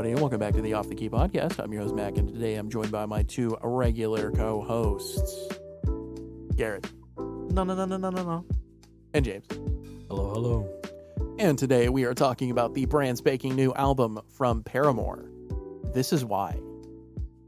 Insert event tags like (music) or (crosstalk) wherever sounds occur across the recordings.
everybody, and welcome back to the Off the Key podcast. I'm your host, Mac, and today I'm joined by my two regular co hosts, Garrett No, no, no, no, no, no, no. and James. Hello, hello. And today we are talking about the brand spanking new album from Paramore. This is why.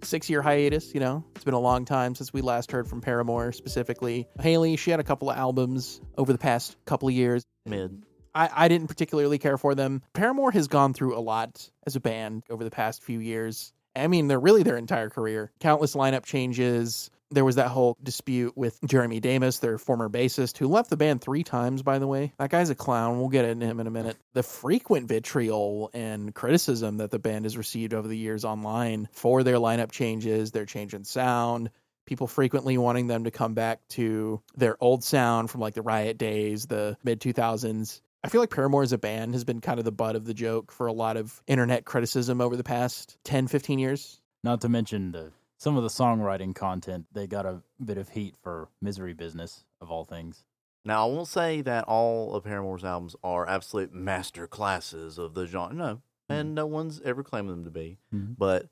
Six year hiatus, you know, it's been a long time since we last heard from Paramore specifically. Hayley, she had a couple of albums over the past couple of years. Mid. I, I didn't particularly care for them. Paramore has gone through a lot as a band over the past few years. I mean, they're really their entire career. Countless lineup changes. There was that whole dispute with Jeremy Davis, their former bassist, who left the band three times, by the way. That guy's a clown. We'll get into him in a minute. The frequent vitriol and criticism that the band has received over the years online for their lineup changes, their change in sound, people frequently wanting them to come back to their old sound from like the Riot days, the mid 2000s. I feel like Paramore as a band has been kind of the butt of the joke for a lot of internet criticism over the past 10, 15 years. Not to mention the some of the songwriting content. They got a bit of heat for Misery Business of all things. Now, I won't say that all of Paramore's albums are absolute master classes of the genre. No, and no one's ever claimed them to be. Mhm. But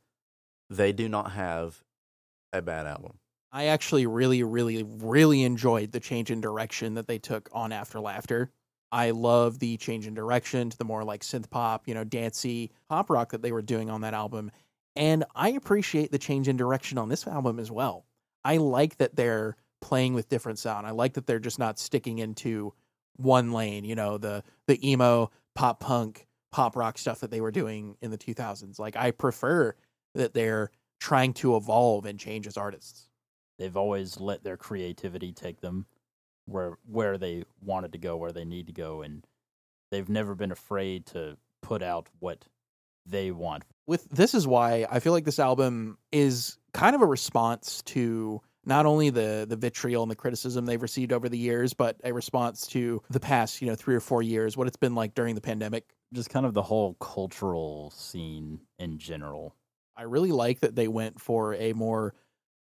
they do not have a bad album. I actually really, really, really enjoyed the change in direction that they took on After Laughter. I love the change in direction to the more like synth pop, you know, dancey pop rock that they were doing on that album. And I appreciate the change in direction on this album as well. I like that they're playing with different sound. I like that they're just not sticking into one lane, you know, the the emo, pop punk, pop rock stuff that they were doing in the 2000s. Like I prefer that they're trying to evolve and change as artists. They've always let their creativity take them where where they wanted to go, where they need to go, and they've never been afraid to put out what they want. with this is why I feel like this album is kind of a response to not only the the vitriol and the criticism they've received over the years, but a response to the past, you know, three or four years, what it's been like during the pandemic. Just kind of the whole cultural scene in general. I really like that they went for a more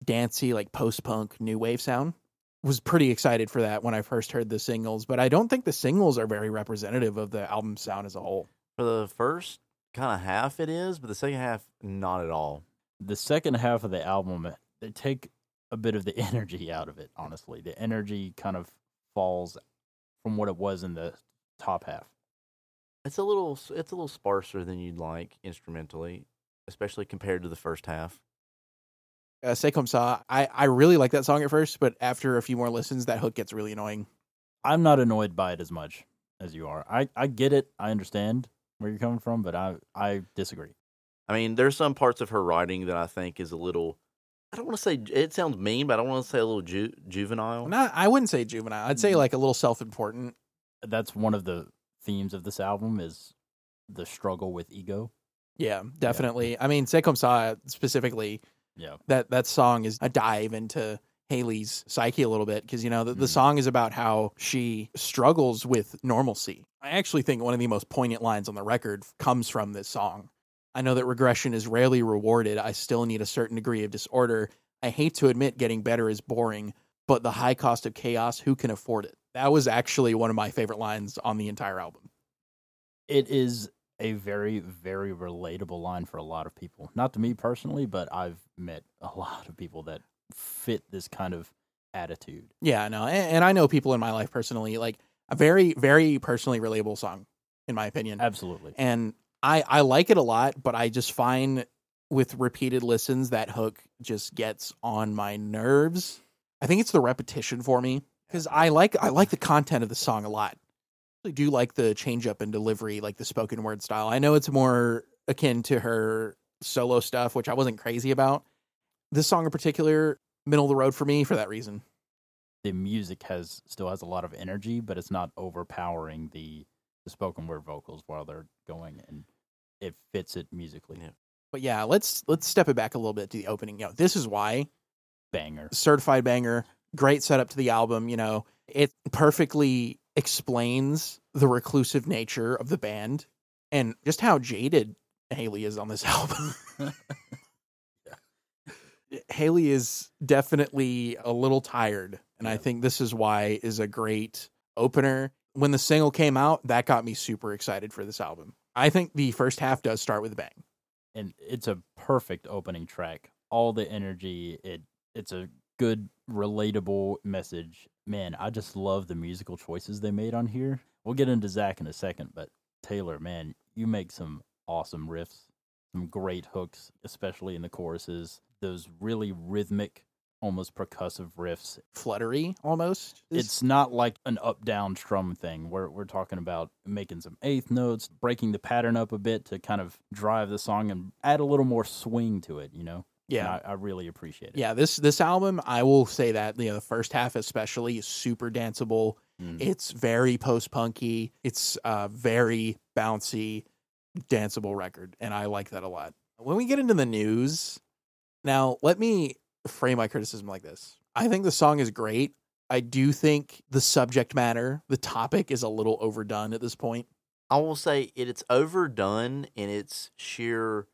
dancey, like post punk new wave sound. Was pretty excited for that when I first heard the singles, but I don't think the singles are very representative of the album sound as a whole. For the first kind of half, it is, but the second half, not at all. The second half of the album, eh, they take a bit of the (laughs) energy out of it. Honestly, the energy kind of falls from what it was in the top half. It's a little, it's a little sparser than you'd like instrumentally, especially compared to the first half. Uh, C'est Comme Ça, I, I really like that song at first, but after a few more listens, that hook gets really annoying. I'm not annoyed by it as much as you are. I, I get it. I understand where you're coming from, but I I disagree. I mean, there's some parts of her writing that I think is a little. I don't want to say it sounds mean, but I don't want to say a little ju- juvenile. Not, I wouldn't say juvenile. I'd say like a little self-important. That's one of the themes of this album is the struggle with ego. Yeah, definitely. I mean, C'est Comme Ça specifically, Yeah. that that song is a dive into Hayley's psyche a little bit because you know the, the Mhm. song is about how she struggles with normalcy. I actually think one of the most poignant lines on the record comes from this song. I know that regression is rarely rewarded. I still need a certain degree of disorder. I hate to admit getting better is boring, but the high cost of chaos, who can afford it? That was actually one of my favorite lines on the entire album. It is a very, very relatable line for a lot of people. Not to me personally, but I've met a (laughs) lot of people that fit this kind of attitude. Yeah, no, and, and I know people in my life personally, like a very, very personally relatable song, in my opinion. Absolutely. and I I like it a lot, but I just find with repeated listens that hook just gets on my nerves. I think it's the repetition for me because I like I like the content of the song a lot. Do like the change up in delivery, like the spoken word style. I know it's more akin to her solo stuff, which I wasn't crazy about. This song in particular, middle of the road for me for that reason. The music has still has a lot of energy, but it's not overpowering the the spoken word vocals while they're going and it fits it musically. Yeah. But yeah, let's let's step it back a little bit to the opening. You know, this is why Banger. certified banger great setup to the album you know it perfectly explains the reclusive nature of the band and just how jaded hayley is on this (laughs) album. (laughs) Hayley is definitely a little tired and i think this is why is a great opener. When the single came out that got me super excited for this album. I think the first half does start with a bang. And it's a perfect opening track. All the energy, it it's a good relatable message. Man, I just love the musical choices they made on here. We'll get into Zac in a second, but Taylor, man, you make some awesome riffs, some great hooks, especially in the choruses. Those really rhythmic, almost percussive riffs. Fluttery almost. is- It's not like an up down strum thing. We're we're talking about making some eighth notes, breaking the pattern up a bit to kind of drive the song and add a little more swing to it. You know, yeah. I, I really appreciate it. Yeah, this this album, I will say that you know the first half especially is super danceable. Mm. It's very post punky. It's a very bouncy, danceable record, and I like that a lot. When we get into the news, now let me frame my criticism like this. I think the song is great. I do think the subject matter, the topic, is a little overdone at this point. I will say it, it's overdone in its sheer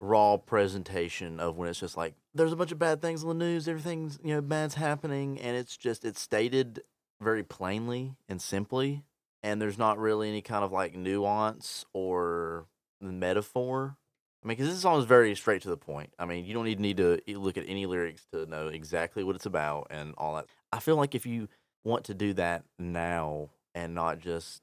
raw presentation of when it's just like there's a bunch of bad things in the news, everything's you know bad's happening, and it's just it's stated very plainly and simply, and there's not really any kind of like nuance or metaphor. I mean, because this song is very straight to the point. I mean, you don't need need to look at any lyrics to know exactly what it's about and all that. I feel like if you want to do that now and not just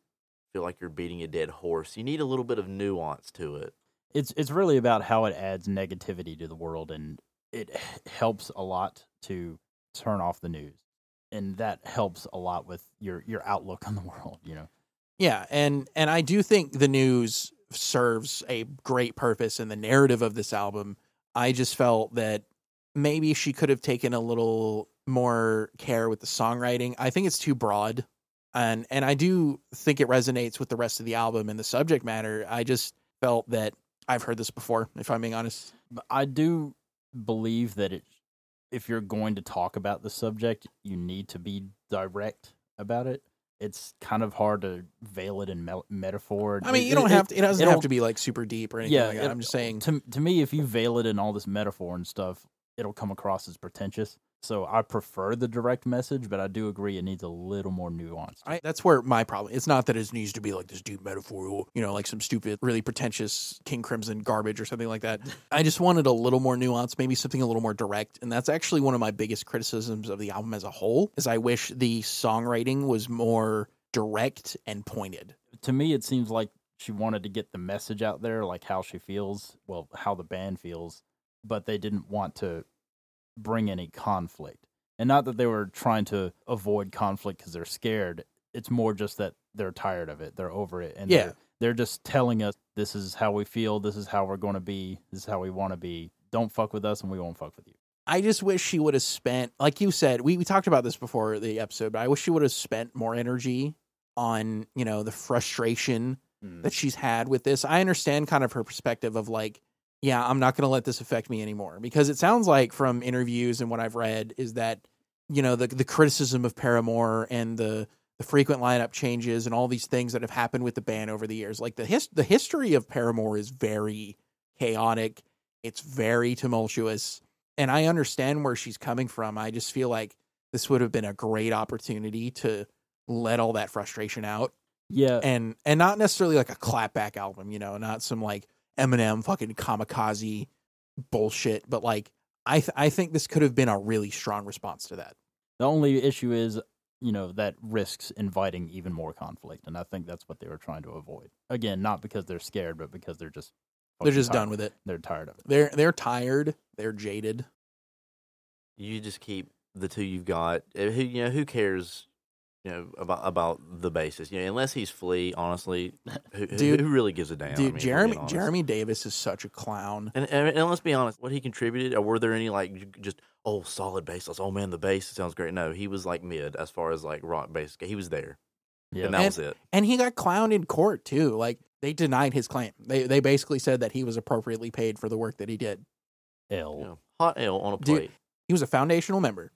feel like you're beating a dead horse, you need a little bit of nuance to it. It's it's really about how it adds negativity to the world and it helps a lot to turn off the news and that helps a lot with your your outlook on the (laughs) world you know Yeah, and and I do think the news serves a great purpose in the narrative of this album. I just felt that maybe she could have taken a little more care with the songwriting. I think it's too broad. And and I do think it resonates with the rest of the album and the subject matter. I just felt that I've heard this before, if I'm being honest. i do believe that it if you're going to talk about the subject you need to be direct about it it's kind of hard to veil it in mel- metaphor I mean, It- you don't it- have to. It doesn't have to be like super deep or anything yeah like I'm just saying. to to me if you veil it in all this metaphor and stuff it'll come across as pretentious so i prefer the direct message but i do agree it needs a little more nuance I, that's where my problem. It's not that it needs to be like this deep metaphorical, you know, like some stupid, really pretentious King Crimson garbage or something like that. (laughs) I just wanted a little more nuance, maybe something a little more direct, and that's actually one of my biggest criticisms of the album as a whole. Is I wish the songwriting was more direct and pointed. to me it seems like she wanted to get the message out there like how she feels well how the band feels but they didn't want to bring any conflict and not that they were trying to avoid conflict because they're scared it's more just that they're tired of it they're over it and Yeah. they're, they're just telling us this is how we feel this is how we're going to be this is how we want to be don't fuck with us and we won't fuck with you I just wish she would have spent, like you said, we, we talked about this before the episode, but I wish she would have spent more energy on, you know, the frustration mm. that she's had with this. I understand kind of her perspective of like, yeah, I'm not going to let this affect me anymore because it sounds like from interviews and what I've read is that you know the the criticism of Paramore and the the frequent lineup changes and all these things that have happened with the band over the years. Like the his, the history of Paramore is very chaotic. It's very tumultuous, and I understand where she's coming from. I just feel like this would have been a great opportunity to let all that frustration out yeah and and not necessarily like a clapback album, you know, not some like Eminem fucking kamikaze bullshit, but like I th- I think this could have been a really strong response to that. The only issue is, you know, that risks inviting even more conflict, and I think that's what they were trying to avoid. Again, not because they're scared, but because they're just They're just tired. done with it. They're tired of it. They're they're tired. They're jaded. You just keep the two you've got. Uh, Who you know? Who cares? You know about about the basis. You know, unless he's Flea. Honestly, who, who- Dude- who really gives a damn? I Dude, mean, Jeremy. Jeremy Davis is such a clown. And, and and let's be honest, what he contributed, or were there any like just oh solid bass? Oh man, the bass sounds great. No, he was like mid as far as like rock bass. He was there, Yeah, and that And- was it. And he got clowned in court too. Like they denied his claim. They they basically said that he was appropriately paid for the work that he did. L. You know, hot L on a Dude, plate. He was a foundational member.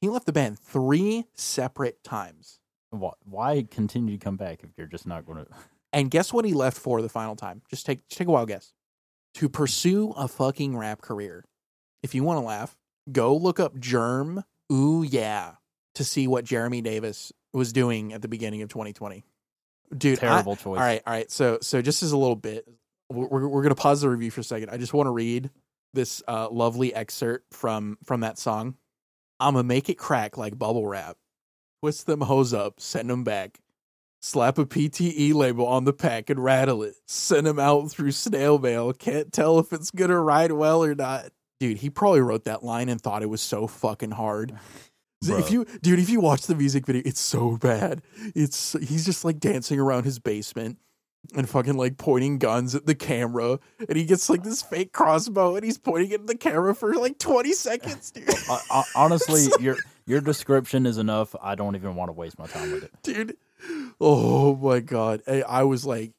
He left the band three separate times. Why, why continue to come back if you're just not going (laughs) to? And guess what he left for the final time? Just take just take a wild guess. To pursue a fucking rap career. If you want to laugh, go look up Germ. Ooh yeah, to see what Jeremy Davis was doing at the beginning of 2020. Dude, I- Terrible choice. all right, all right. So so just as a little bit, we're we're, we're gonna pause the review for a second. I just want to read this uh, lovely excerpt from from that song. I'ma make it crack like bubble wrap. Twist them hose up, send them back. Slap a PTE label on the pack and rattle it. Send them out through snail mail. Can't tell if it's gonna ride well or not. Dude, he probably wrote that line and thought it was so fucking hard. Bro. If you, dude, if you watch the music video, it's so bad. It's he's just like dancing around his basement and fucking like pointing guns at the camera, and he gets like this fake crossbow, and he's pointing it at the camera for like twenty seconds, dude. (laughs) Uh, uh, honestly, So- (laughs) your your description is enough. I don't even want to waste my time with it. dude. Oh my god, I, I was like,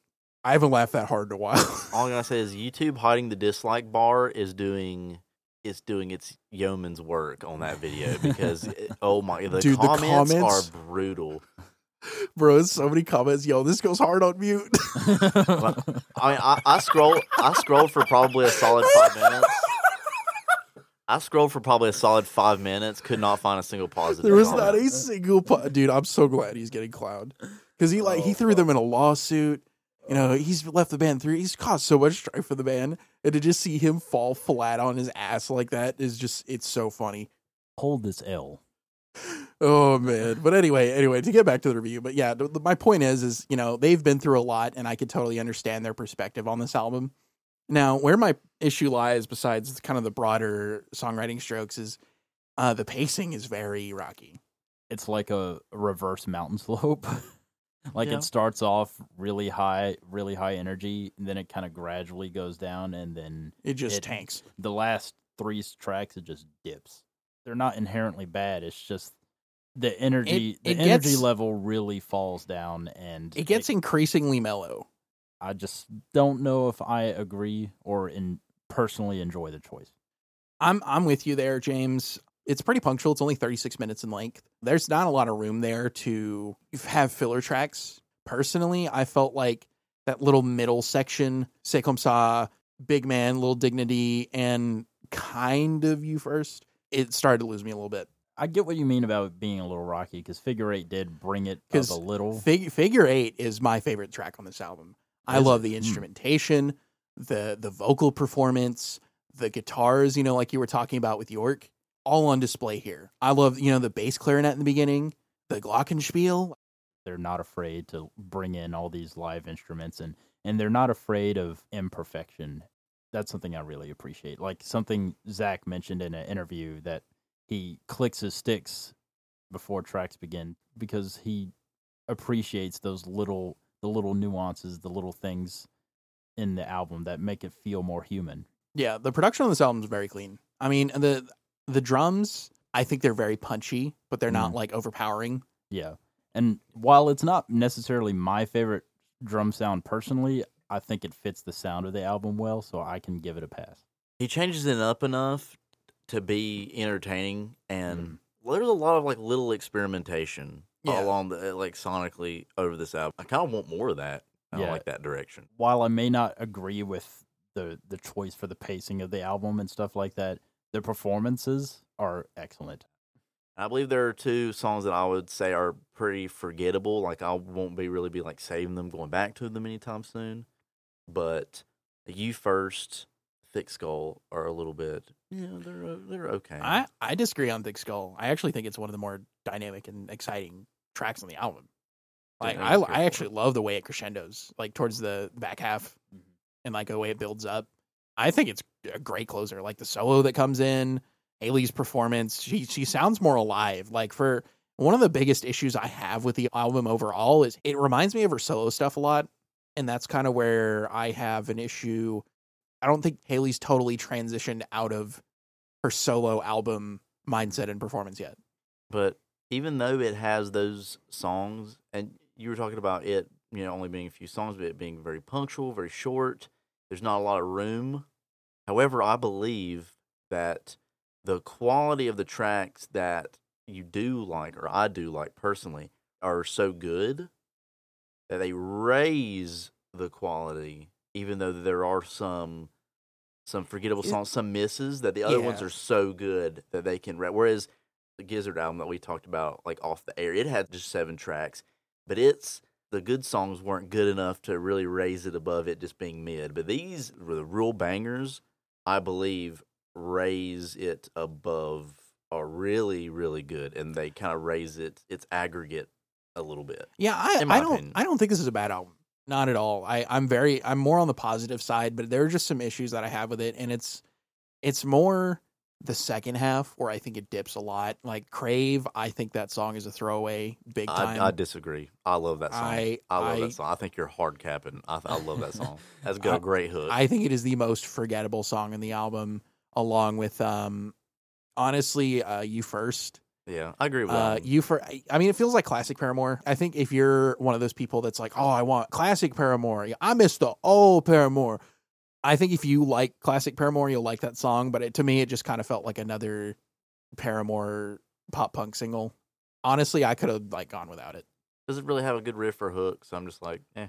I haven't laughed that hard in a while. (laughs) All I'm gonna say is YouTube hiding the dislike bar is doing it's doing its yeoman's work on that video because it- oh my the, Dude, the comments comments- are brutal. (laughs) Bro, so many comments. Yo, this goes hard on mute. (laughs) I mean, I, I scroll I scrolled for probably a solid five (laughs) minutes. I scrolled for probably a solid five minutes. Could not find a single positive. there was comment. not a single po- dude. I'm so glad he's getting clowned because he like he Oh, threw them in a lawsuit. You know, he's left the band through. He's caused so much strife for the band, and to just see him fall flat on his ass like that is just it's so funny. Hold this L. Oh man. But anyway, anyway, to get back to the review, but yeah, the- my point is, is you know they've been through a lot, and I could totally understand their perspective on this album. Now, where my issue lies, besides kind of the broader songwriting strokes, is uh, the pacing is very rocky. It's like a reverse mountain (laughs) slope. like Yeah. it starts off really high, really high energy, and then it kind of gradually goes down, and then It just It- tanks. the last three tracks it just dips. They're not inherently bad. It's just the energy. it the energy gets- level really falls down, and It gets increasingly mellow. I just don't know if I agree or in personally enjoy the choice. I'm I'm with you there, James. It's pretty punctual. It's only 36 minutes in length. There's not a lot of room there to have filler tracks. Personally, I felt like that little middle section, ça, Big Man, Little Dignity, and kind of You First, it started to lose me a little bit. I get what you mean about it being a little rocky because Figure Eight did bring it up a little. Fig- Figure Eight is my favorite track on this album. I Is it? love the Hmm. instrumentation, the the vocal performance, the guitars. You know, like you were talking about with York, all on display here. I love you know the bass clarinet in the beginning, the glockenspiel. they're not afraid to bring in all these live instruments and and they're not afraid of imperfection. That's something I really appreciate. Like something Zac mentioned in an interview that he clicks his sticks before tracks begin because he appreciates those little the little nuances, the little things in the album that make it feel more human. Yeah, the production on this album is very clean. I mean, the the drums, I think they're very punchy, but they're not Mhm. like overpowering. Yeah. And while it's not necessarily my favorite drum sound personally, I think it fits the sound of the album well, so I can give it a pass. He changes it up enough to be entertaining, and Mhm. there's a lot of like little experimentation Yeah. along the like sonically over this album. I kind of want more of that. I Yeah. like that direction. While I may not agree with the the choice for the pacing of the album and stuff like that, the performances are excellent. I believe there are two songs that I would say are pretty forgettable. Like I won't be really be like saving them, going back to them anytime soon. But you first, Thick Skull are a little bit. Yeah, they're they're okay. I I disagree on Thick Skull. I actually think it's one of the more dynamic and exciting tracks on the album. Like Yeah, I, I actually love the way it crescendos, like towards the back half, Mhm. and like the way it builds up. I think it's a great closer. Like the solo that comes in, Hayley's performance, she she sounds more alive. Like for one of the biggest issues I have with the album overall is it reminds me of her solo stuff a lot, and that's kind of where I have an issue. I don't think Hayley's totally transitioned out of her solo album mindset and performance yet. but even though it has those songs, and you were talking about it, you know, only being a few songs, but it being very punctual, very short. There's not a lot of room. However, I believe that the quality of the tracks that you do like, or I do like personally, are so good that they raise the quality, even though there are some some forgettable songs, some misses that the other ones are so good that they can. Whereas the Gizzard album that we talked about, like off the air, it had just seven tracks, but it's the good songs weren't good enough to really raise it above it just being mid. But these were the real bangers, I believe, raise it above are really really good, and they kind of raise it its aggregate a little bit. Yeah, I, I don't opinion. I don't think this is a bad album. Not at all. I, I'm very I'm more on the positive side, but there are just some issues that I have with it, and it's it's more the second half where I think it dips a lot. Like Crave, I think that song is a throwaway big time. I, I disagree. I love that song. I, I love I, that song. I think you're hard capping. I, I love that song. That's (laughs) got a great hook. I think it is the most forgettable song in the album, along with um honestly, uh You First. Yeah, I agree with Uh, that. you for I mean, it feels like classic Paramore. I think if you're one of those people that's like, oh, I want classic Paramore. I miss the old Paramore. I think if you like classic Paramore, you'll like that song. But it, to me, it just kind of felt like another Paramore pop punk single. Honestly, I could have like gone without it. Does it really have a good riff or hook? So I'm just like, eh.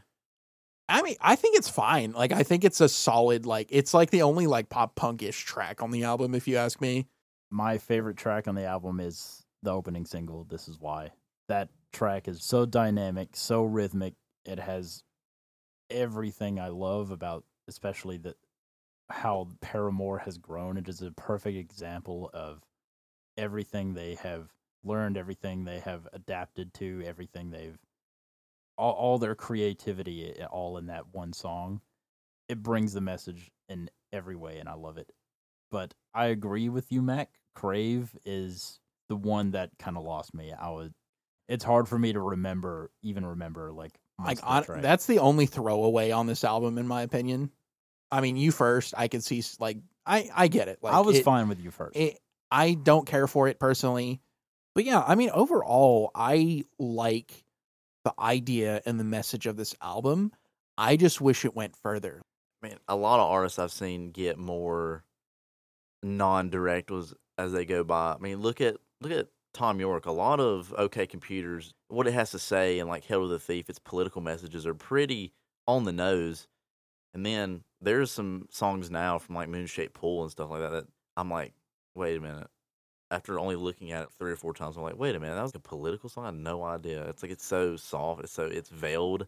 I mean, I think it's fine. Like, I think it's a solid like it's like the only like pop punkish track on the album, if you ask me. My favorite track on the album is the opening single, This Is Why. That track is so dynamic, so rhythmic. It has everything I love about especially the how Paramore has grown. It is a perfect example of everything they have learned, everything they have adapted to, everything they've all, all their creativity all in that one song. It brings the message in every way and I love it. But I agree with you, Mac. Crave is the one that kind of lost me. I was it's hard for me to remember even remember like Like, most on, the that's the only throwaway on this album, in my opinion. I mean, you first. I could see like I I get it. Like I was it- fine with you first. it, I don't care for it personally. But yeah, I mean, overall, I like the idea and the message of this album. I just wish it went further. man, a lot of artists I've seen get more non-direct was as they go by. I mean, look at look at Thom Yorke. A lot of OK Computers, what it has to say, and like Hail to the Thief, its political messages are pretty on the nose. And then there's some songs now from like Moon Shaped Pool and stuff like that that I'm like, wait a minute. After only looking at it three or four times, I'm like, wait a minute, that was a political song. I had no idea. It's like it's so soft. It's so it's veiled.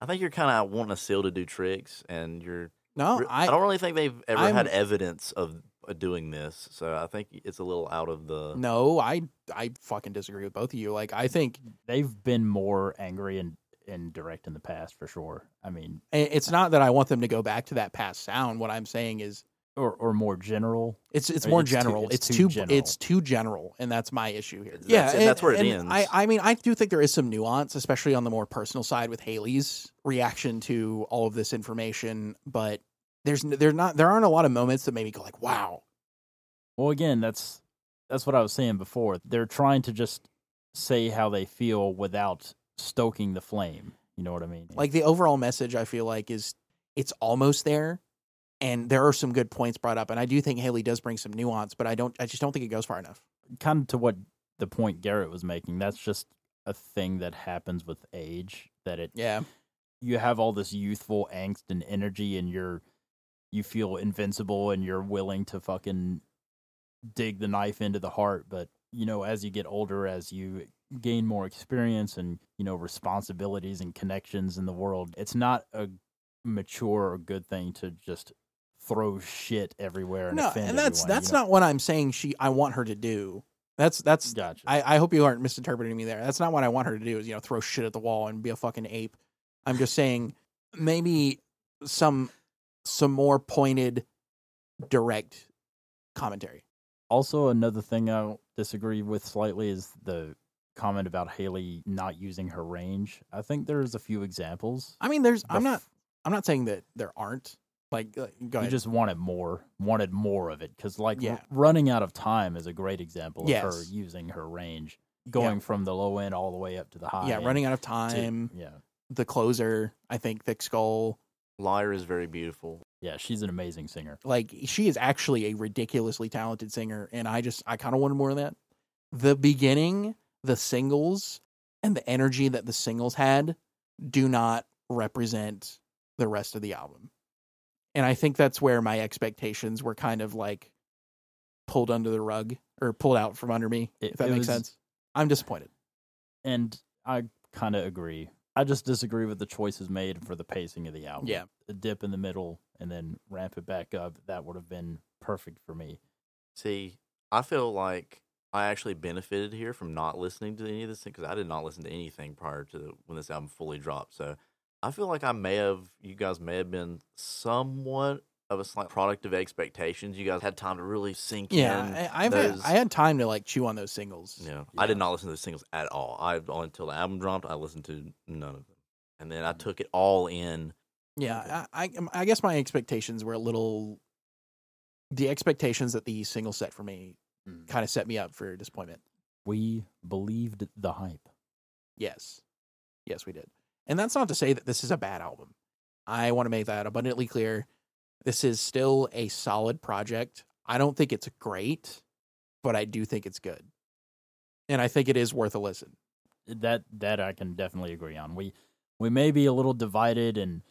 I think you're kind of wanting a seal to do tricks, and you're No, I, I don't really think they've ever had I'm- evidence of Uh, doing this, so I think it's a little out of the. no, I I fucking disagree with both of you. Like, I think They've been more angry and, and direct in the past for sure. I mean, it's not that I want them to go back to that past sound. What I'm saying is or or more general. it's it's Or more it's too- general. it's it's, too too, general. it's too general, and that's my issue here. That's yeah, it, and- that's where it and I. I mean, I do think there is some nuance, especially on the more personal side with Hayley's reaction to all of this information. But there's there's not there aren't a lot of moments that made me go like, wow. Well, again, that's that's what I was saying before. They're trying to just say how they feel without stoking the flame. You know what I mean? Like the overall message, I feel like is it's almost there, and there are some good points brought up, and I do think Hayley does bring some nuance, but I don't, I just don't think it goes far enough. kind of to what the point Garrett was making. That's just a thing that happens with age. That it Yeah, you have all this youthful angst and energy, and you're you feel invincible, and you're willing to fucking dig the knife into the heart. But you know, as you get older, as you gain more experience and you know responsibilities and connections in the world, it's not a mature or good thing to just throw shit everywhere and no, offend and that's everyone, that's you know? not what I'm saying. She, I want her to do. That's that's gotcha. I, I hope you aren't misinterpreting me there. That's not what I want her to do. Is you know throw shit at the wall and be a fucking ape. I'm just saying maybe some some more pointed, direct commentary. Also, another thing I disagree with slightly is the comment about Hayley not using her range. I think there's a few examples. I mean, there's. The I'm not. I'm not saying that there aren't. Like, uh, go You just wanted more, wanted more of it because, like, Yeah. r- running out of time is a great example of her using her range, going from the low end all the way up to the high. yeah, running out of to- time. yeah, The closer, I think, thick skull. Liar is very beautiful. yeah, she's an amazing singer. Like, she is actually a ridiculously talented singer, and I just, I kind of wanted more of that. The beginning, the singles, and the energy that the singles had do not represent the rest of the album. And I think that's where my expectations were kind of like pulled under the rug or pulled out from under me, It- if that makes was- sense. I'm disappointed. And I kind of agree. I just disagree with the choices made for the pacing of the album. Yeah. a dip in the middle and then ramp it back up. That would have been perfect for me. See, I feel like I actually benefited here from not listening to any of this because I did not listen to anything prior to the, when this album fully dropped. So I feel like I may have, you guys may have been somewhat of a slight product of expectations. You guys had time to really sink in. Yeah, I, I've had, those- I had time to like chew on those singles. Yeah. I did not listen to the singles at all. I until the album dropped, I listened to none of them, and then I mm. took it all in. Yeah, I, I um, I guess my expectations were a little. The expectations that the single set for me mm. kind of set me up for disappointment. We believed the hype. Yes, yes, we did, and that's not to say that this is a bad album. I want to make that abundantly clear. This is still a solid project. I don't think it's great, but I do think it's good, and I think it is worth a listen. That that I can definitely agree on. We we may be a little divided and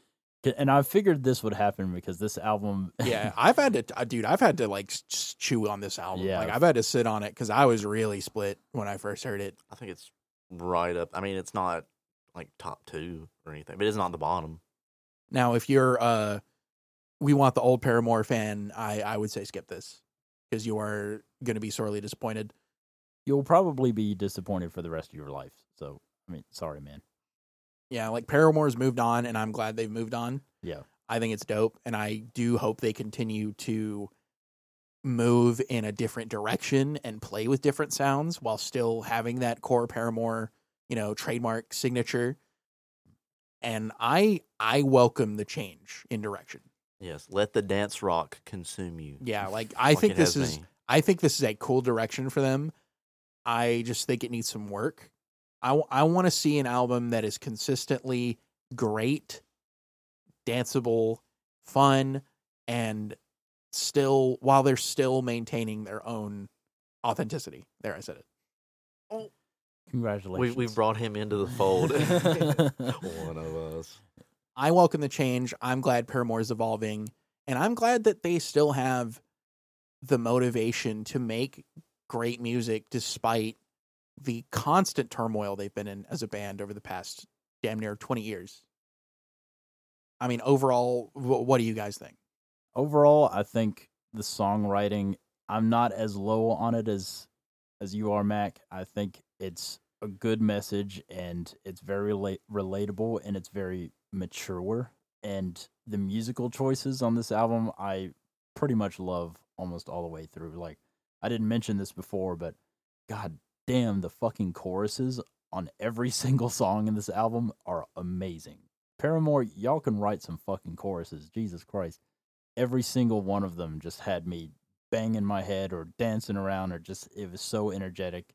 and I figured this would happen because this album Yeah, (laughs) I've had to, uh, dude. I've had to like s- s- chew on this album. Yeah. Like I've had to sit on it because I was really split when I first heard it. I think it's right up. I mean, it's not like top two or anything, but it's not the bottom. Now, if you're uh, we want the old Paramore fan, I I would say skip this because you are going to be sorely disappointed. you'll probably be disappointed for the rest of your life. So I mean, sorry, man. Yeah, like Paramore's moved on, and I'm glad they've moved on. Yeah. I think it's dope, and I do hope they continue to move in a different direction and play with different sounds while still having that core Paramore, you know, trademark signature. And I I welcome the change in direction. Yes, let the dance rock consume you. Yeah, like I Like think this is me. I think this is a cool direction for them. I just think it needs some work. I I want to see an album that is consistently great, danceable, fun, and still while they're still maintaining their own authenticity. There, I said it. Oh. Congratulations. We we brought him into the fold. (laughs) (laughs) One of us. I welcome the change. I'm glad Paramore is evolving, and I'm glad that they still have the motivation to make great music despite the constant turmoil they've been in as a band over the past damn near 20 years. I mean, overall, what do you guys think? overall, I think the songwriting. I'm not as low on it as as you are, Mac. I think it's a good message and it's very rela- relatable and it's very mature. And the musical choices on this album, I pretty much love almost all the way through. Like I didn't mention this before, but god damn, the fucking choruses on every (laughs) single song in this album are amazing. Paramore, y'all can write some fucking choruses. Jesus Christ every single one of them just had me banging my head or dancing around or just it was so energetic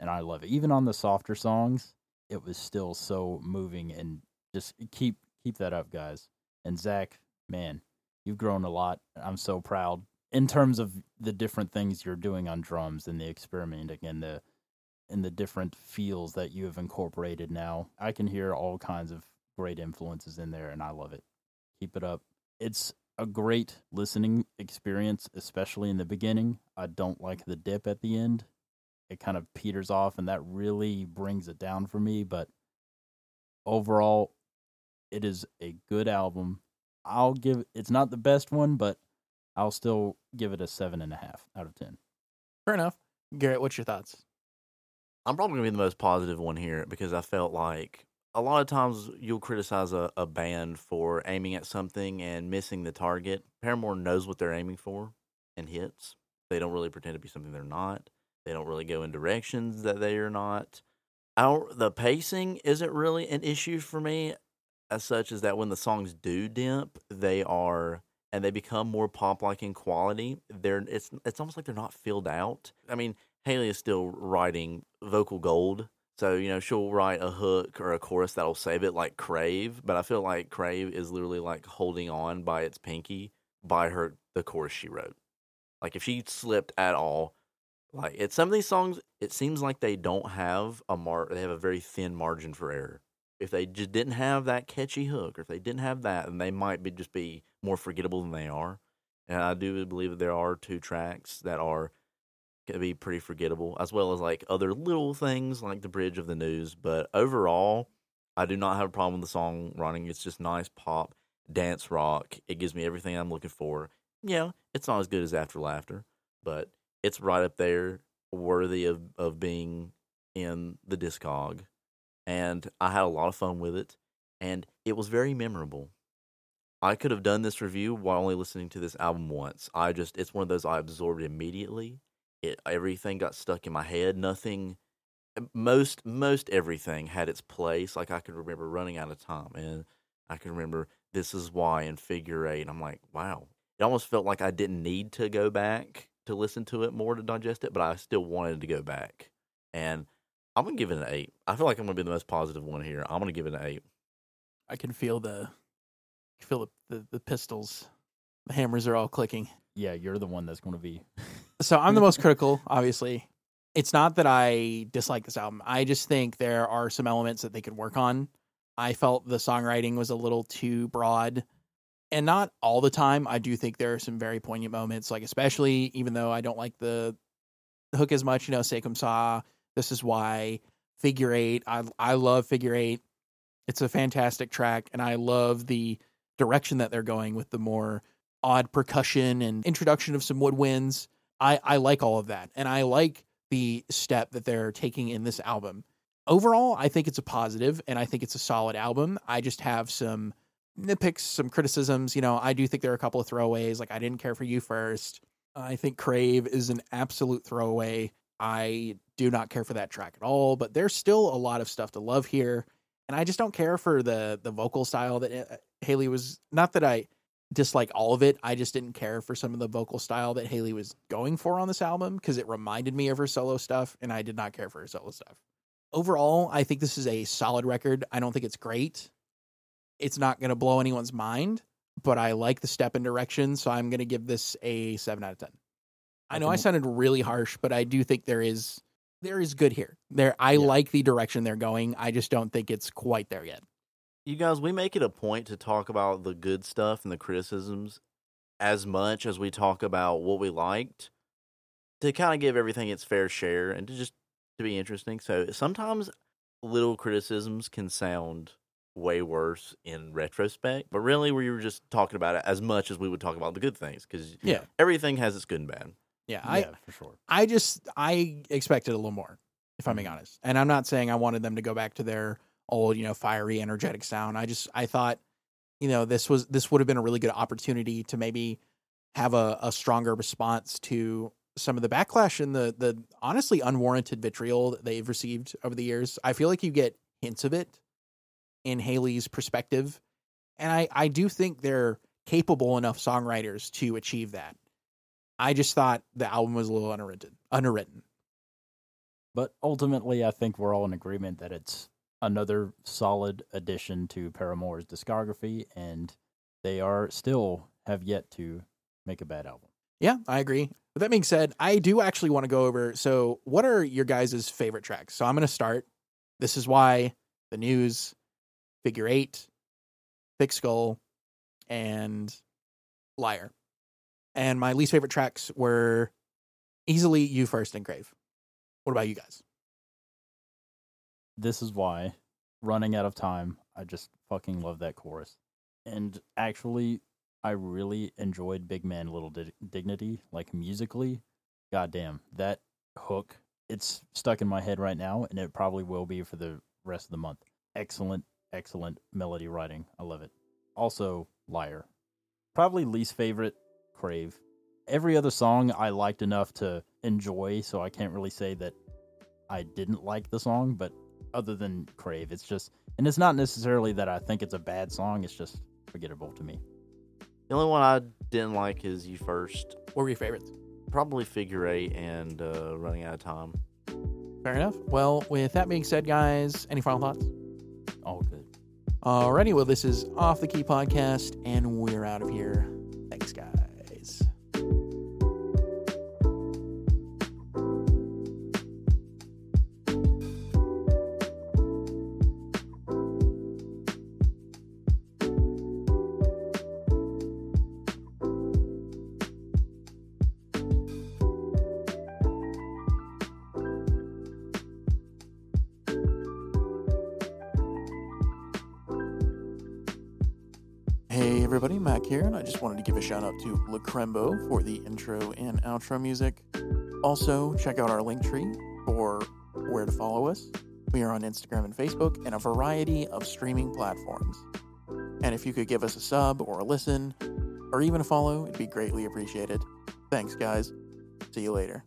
and I love it. Even on the softer songs, it was still so moving and just keep keep that up, guys. And Zac, man, you've grown a lot. I'm so proud in terms of the different things you're doing on drums and the experimenting and the and the different feels that you have incorporated now. I can hear all kinds of great influences in there and I love it. Keep it up. It's a great listening experience, especially in the beginning. I don't like the dip at the end. It kind of peters off, and that really brings it down for me. But overall, it is a good album. I'll give it's not the best one, but I'll still give it a seven and a half out of ten. Fair enough. Garrett, what's your thoughts? I'm probably gonna be the most positive one here because I felt like a lot of times you'll criticize a, a band for aiming at something and missing the target. Paramore knows what they're aiming for and hits. They don't really pretend to be something they're not. They don't really go in directions that they are not. Our the pacing isn't really an issue for me as such as that when the songs do dip, they are and they become more pop like in quality. They're it's it's almost like they're not filled out. I mean, Hayley is still writing vocal gold. So, you know, she'll write a hook or a chorus that'll save it like Crave, but I feel like Crave is literally like holding on by its pinky by her the chorus she wrote. Like if she slipped at all, like it's some of these songs, it seems like they don't have a mar they have a very thin margin for error. If they just didn't have that catchy hook, or if they didn't have that, then they might be just be more forgettable than they are. And I do believe that there are two tracks that are gonna be pretty forgettable, as well as like other little things like the bridge of the news. But overall, I do not have a problem with the song running. It's just nice pop, dance rock. It gives me everything I'm looking for. Yeah, it's not as good as After Laughter, but it's right up there, worthy of, of being in the discog. And I had a lot of fun with it, and it was very memorable. I could have done this review while only listening to this album once. I just it's one of those I absorbed immediately. It everything got stuck in my head. Nothing most most everything had its place. Like I could remember running out of time and I can remember this is why and figure eight. I'm like, wow. It almost felt like I didn't need to go back to listen to it more to digest it, but I still wanted to go back. And I'm gonna give it an eight. I feel like I'm gonna be the most positive one here. I'm gonna give it an eight. I can feel the feel the, the, the pistols. The hammers are all clicking. Yeah, you're the one that's going to be. (laughs) So I'm the most (laughs) critical, obviously. It's not that I dislike this album. I just think there are some elements that they could work on. I felt the songwriting was a little too broad. And not all the time. I do think there are some very poignant moments, like especially even though I don't like the hook as much, you know, C'est Comme Ça, this is why, Figure Eight. I I love Figure Eight. It's a fantastic track, and I love the direction that they're going with the more odd percussion and introduction of some woodwinds. I, I like all of that. And I like the step that they're taking in this album. Overall, I think it's a positive and I think it's a solid album. I just have some nitpicks, some criticisms. You know, I do think there are a couple of throwaways. Like, I didn't care for you first. I think Crave is an absolute throwaway. I do not care for that track at all, but there's still a lot of stuff to love here. And I just don't care for the the vocal style that uh, Hayley was not that I dislike all of it. I just didn't care for some of the vocal style that Hayley was going for on this album because it reminded me of her solo stuff, and I did not care for her solo stuff. Overall, I think this is a solid record. I don't think it's great. It's not going to blow anyone's mind, but I like the step in direction, so I'm going to give this a 7 out of 10. I know I sounded really harsh, but I do think there is there is good here. There I Yeah. like the direction they're going. I just don't think it's quite there yet. You guys, we make it a point to talk about the good stuff and the criticisms as much as we talk about what we liked to kind of give everything its fair share and to just to be interesting. So sometimes little criticisms can sound way worse in retrospect, but really we were just talking about it as much as we would talk about the good things because Yeah. everything has its good and bad. Yeah, I yeah, for sure. I just I expected a little more, if I'm being Mm-hmm. honest. And I'm not saying I wanted them to go back to their old, you know, fiery, energetic sound. I just I thought, you know, this was this would have been a really good opportunity to maybe have a, a stronger response to some of the backlash and the the honestly unwarranted vitriol that they've received over the years. I feel like you get hints of it in Hayley's perspective. And I, I do think they're capable enough songwriters to achieve that. I just thought the album was a little underwritten. Underwritten. But ultimately, I think we're all in agreement that it's another solid addition to Paramore's discography, and they are still have yet to make a bad album. Yeah, I agree. With that being said, I do actually want to go over. So, what are your guys' favorite tracks? So, I'm going to start. This is why the news, figure eight, thick skull, and liar. And my least favorite tracks were easily you first and Crave. What about you guys? This is why, running out of time, I just fucking love that chorus. And actually, I really enjoyed Big Man Little Di- Dignity, like musically. Goddamn, that hook, it's stuck in my head right now, and it probably will be for the rest of the month. Excellent, excellent melody writing. I love it. Also, Liar. Probably least favorite, Crave. Every other song I liked enough to enjoy, so I can't really say that I didn't like the song, but other than Crave, it's just, and it's not necessarily that I think it's a bad song, it's just forgettable to me. The only one I didn't like is You First. What were your favorites? Probably Figure Eight and uh, Running Out of Time. Fair enough. Well, with that being said, guys, any final thoughts? All good. Alrighty, well, this is Off the Key Podcast, and we're out of here. Everybody, Mac here, and I just wanted to give a shout out to Lukrembo for the intro and outro music. Also, check out our link tree for where to follow us. We are on Instagram and Facebook and a variety of streaming platforms. And if you could give us a sub or a listen or even a follow, it'd be greatly appreciated. Thanks, guys. See you later.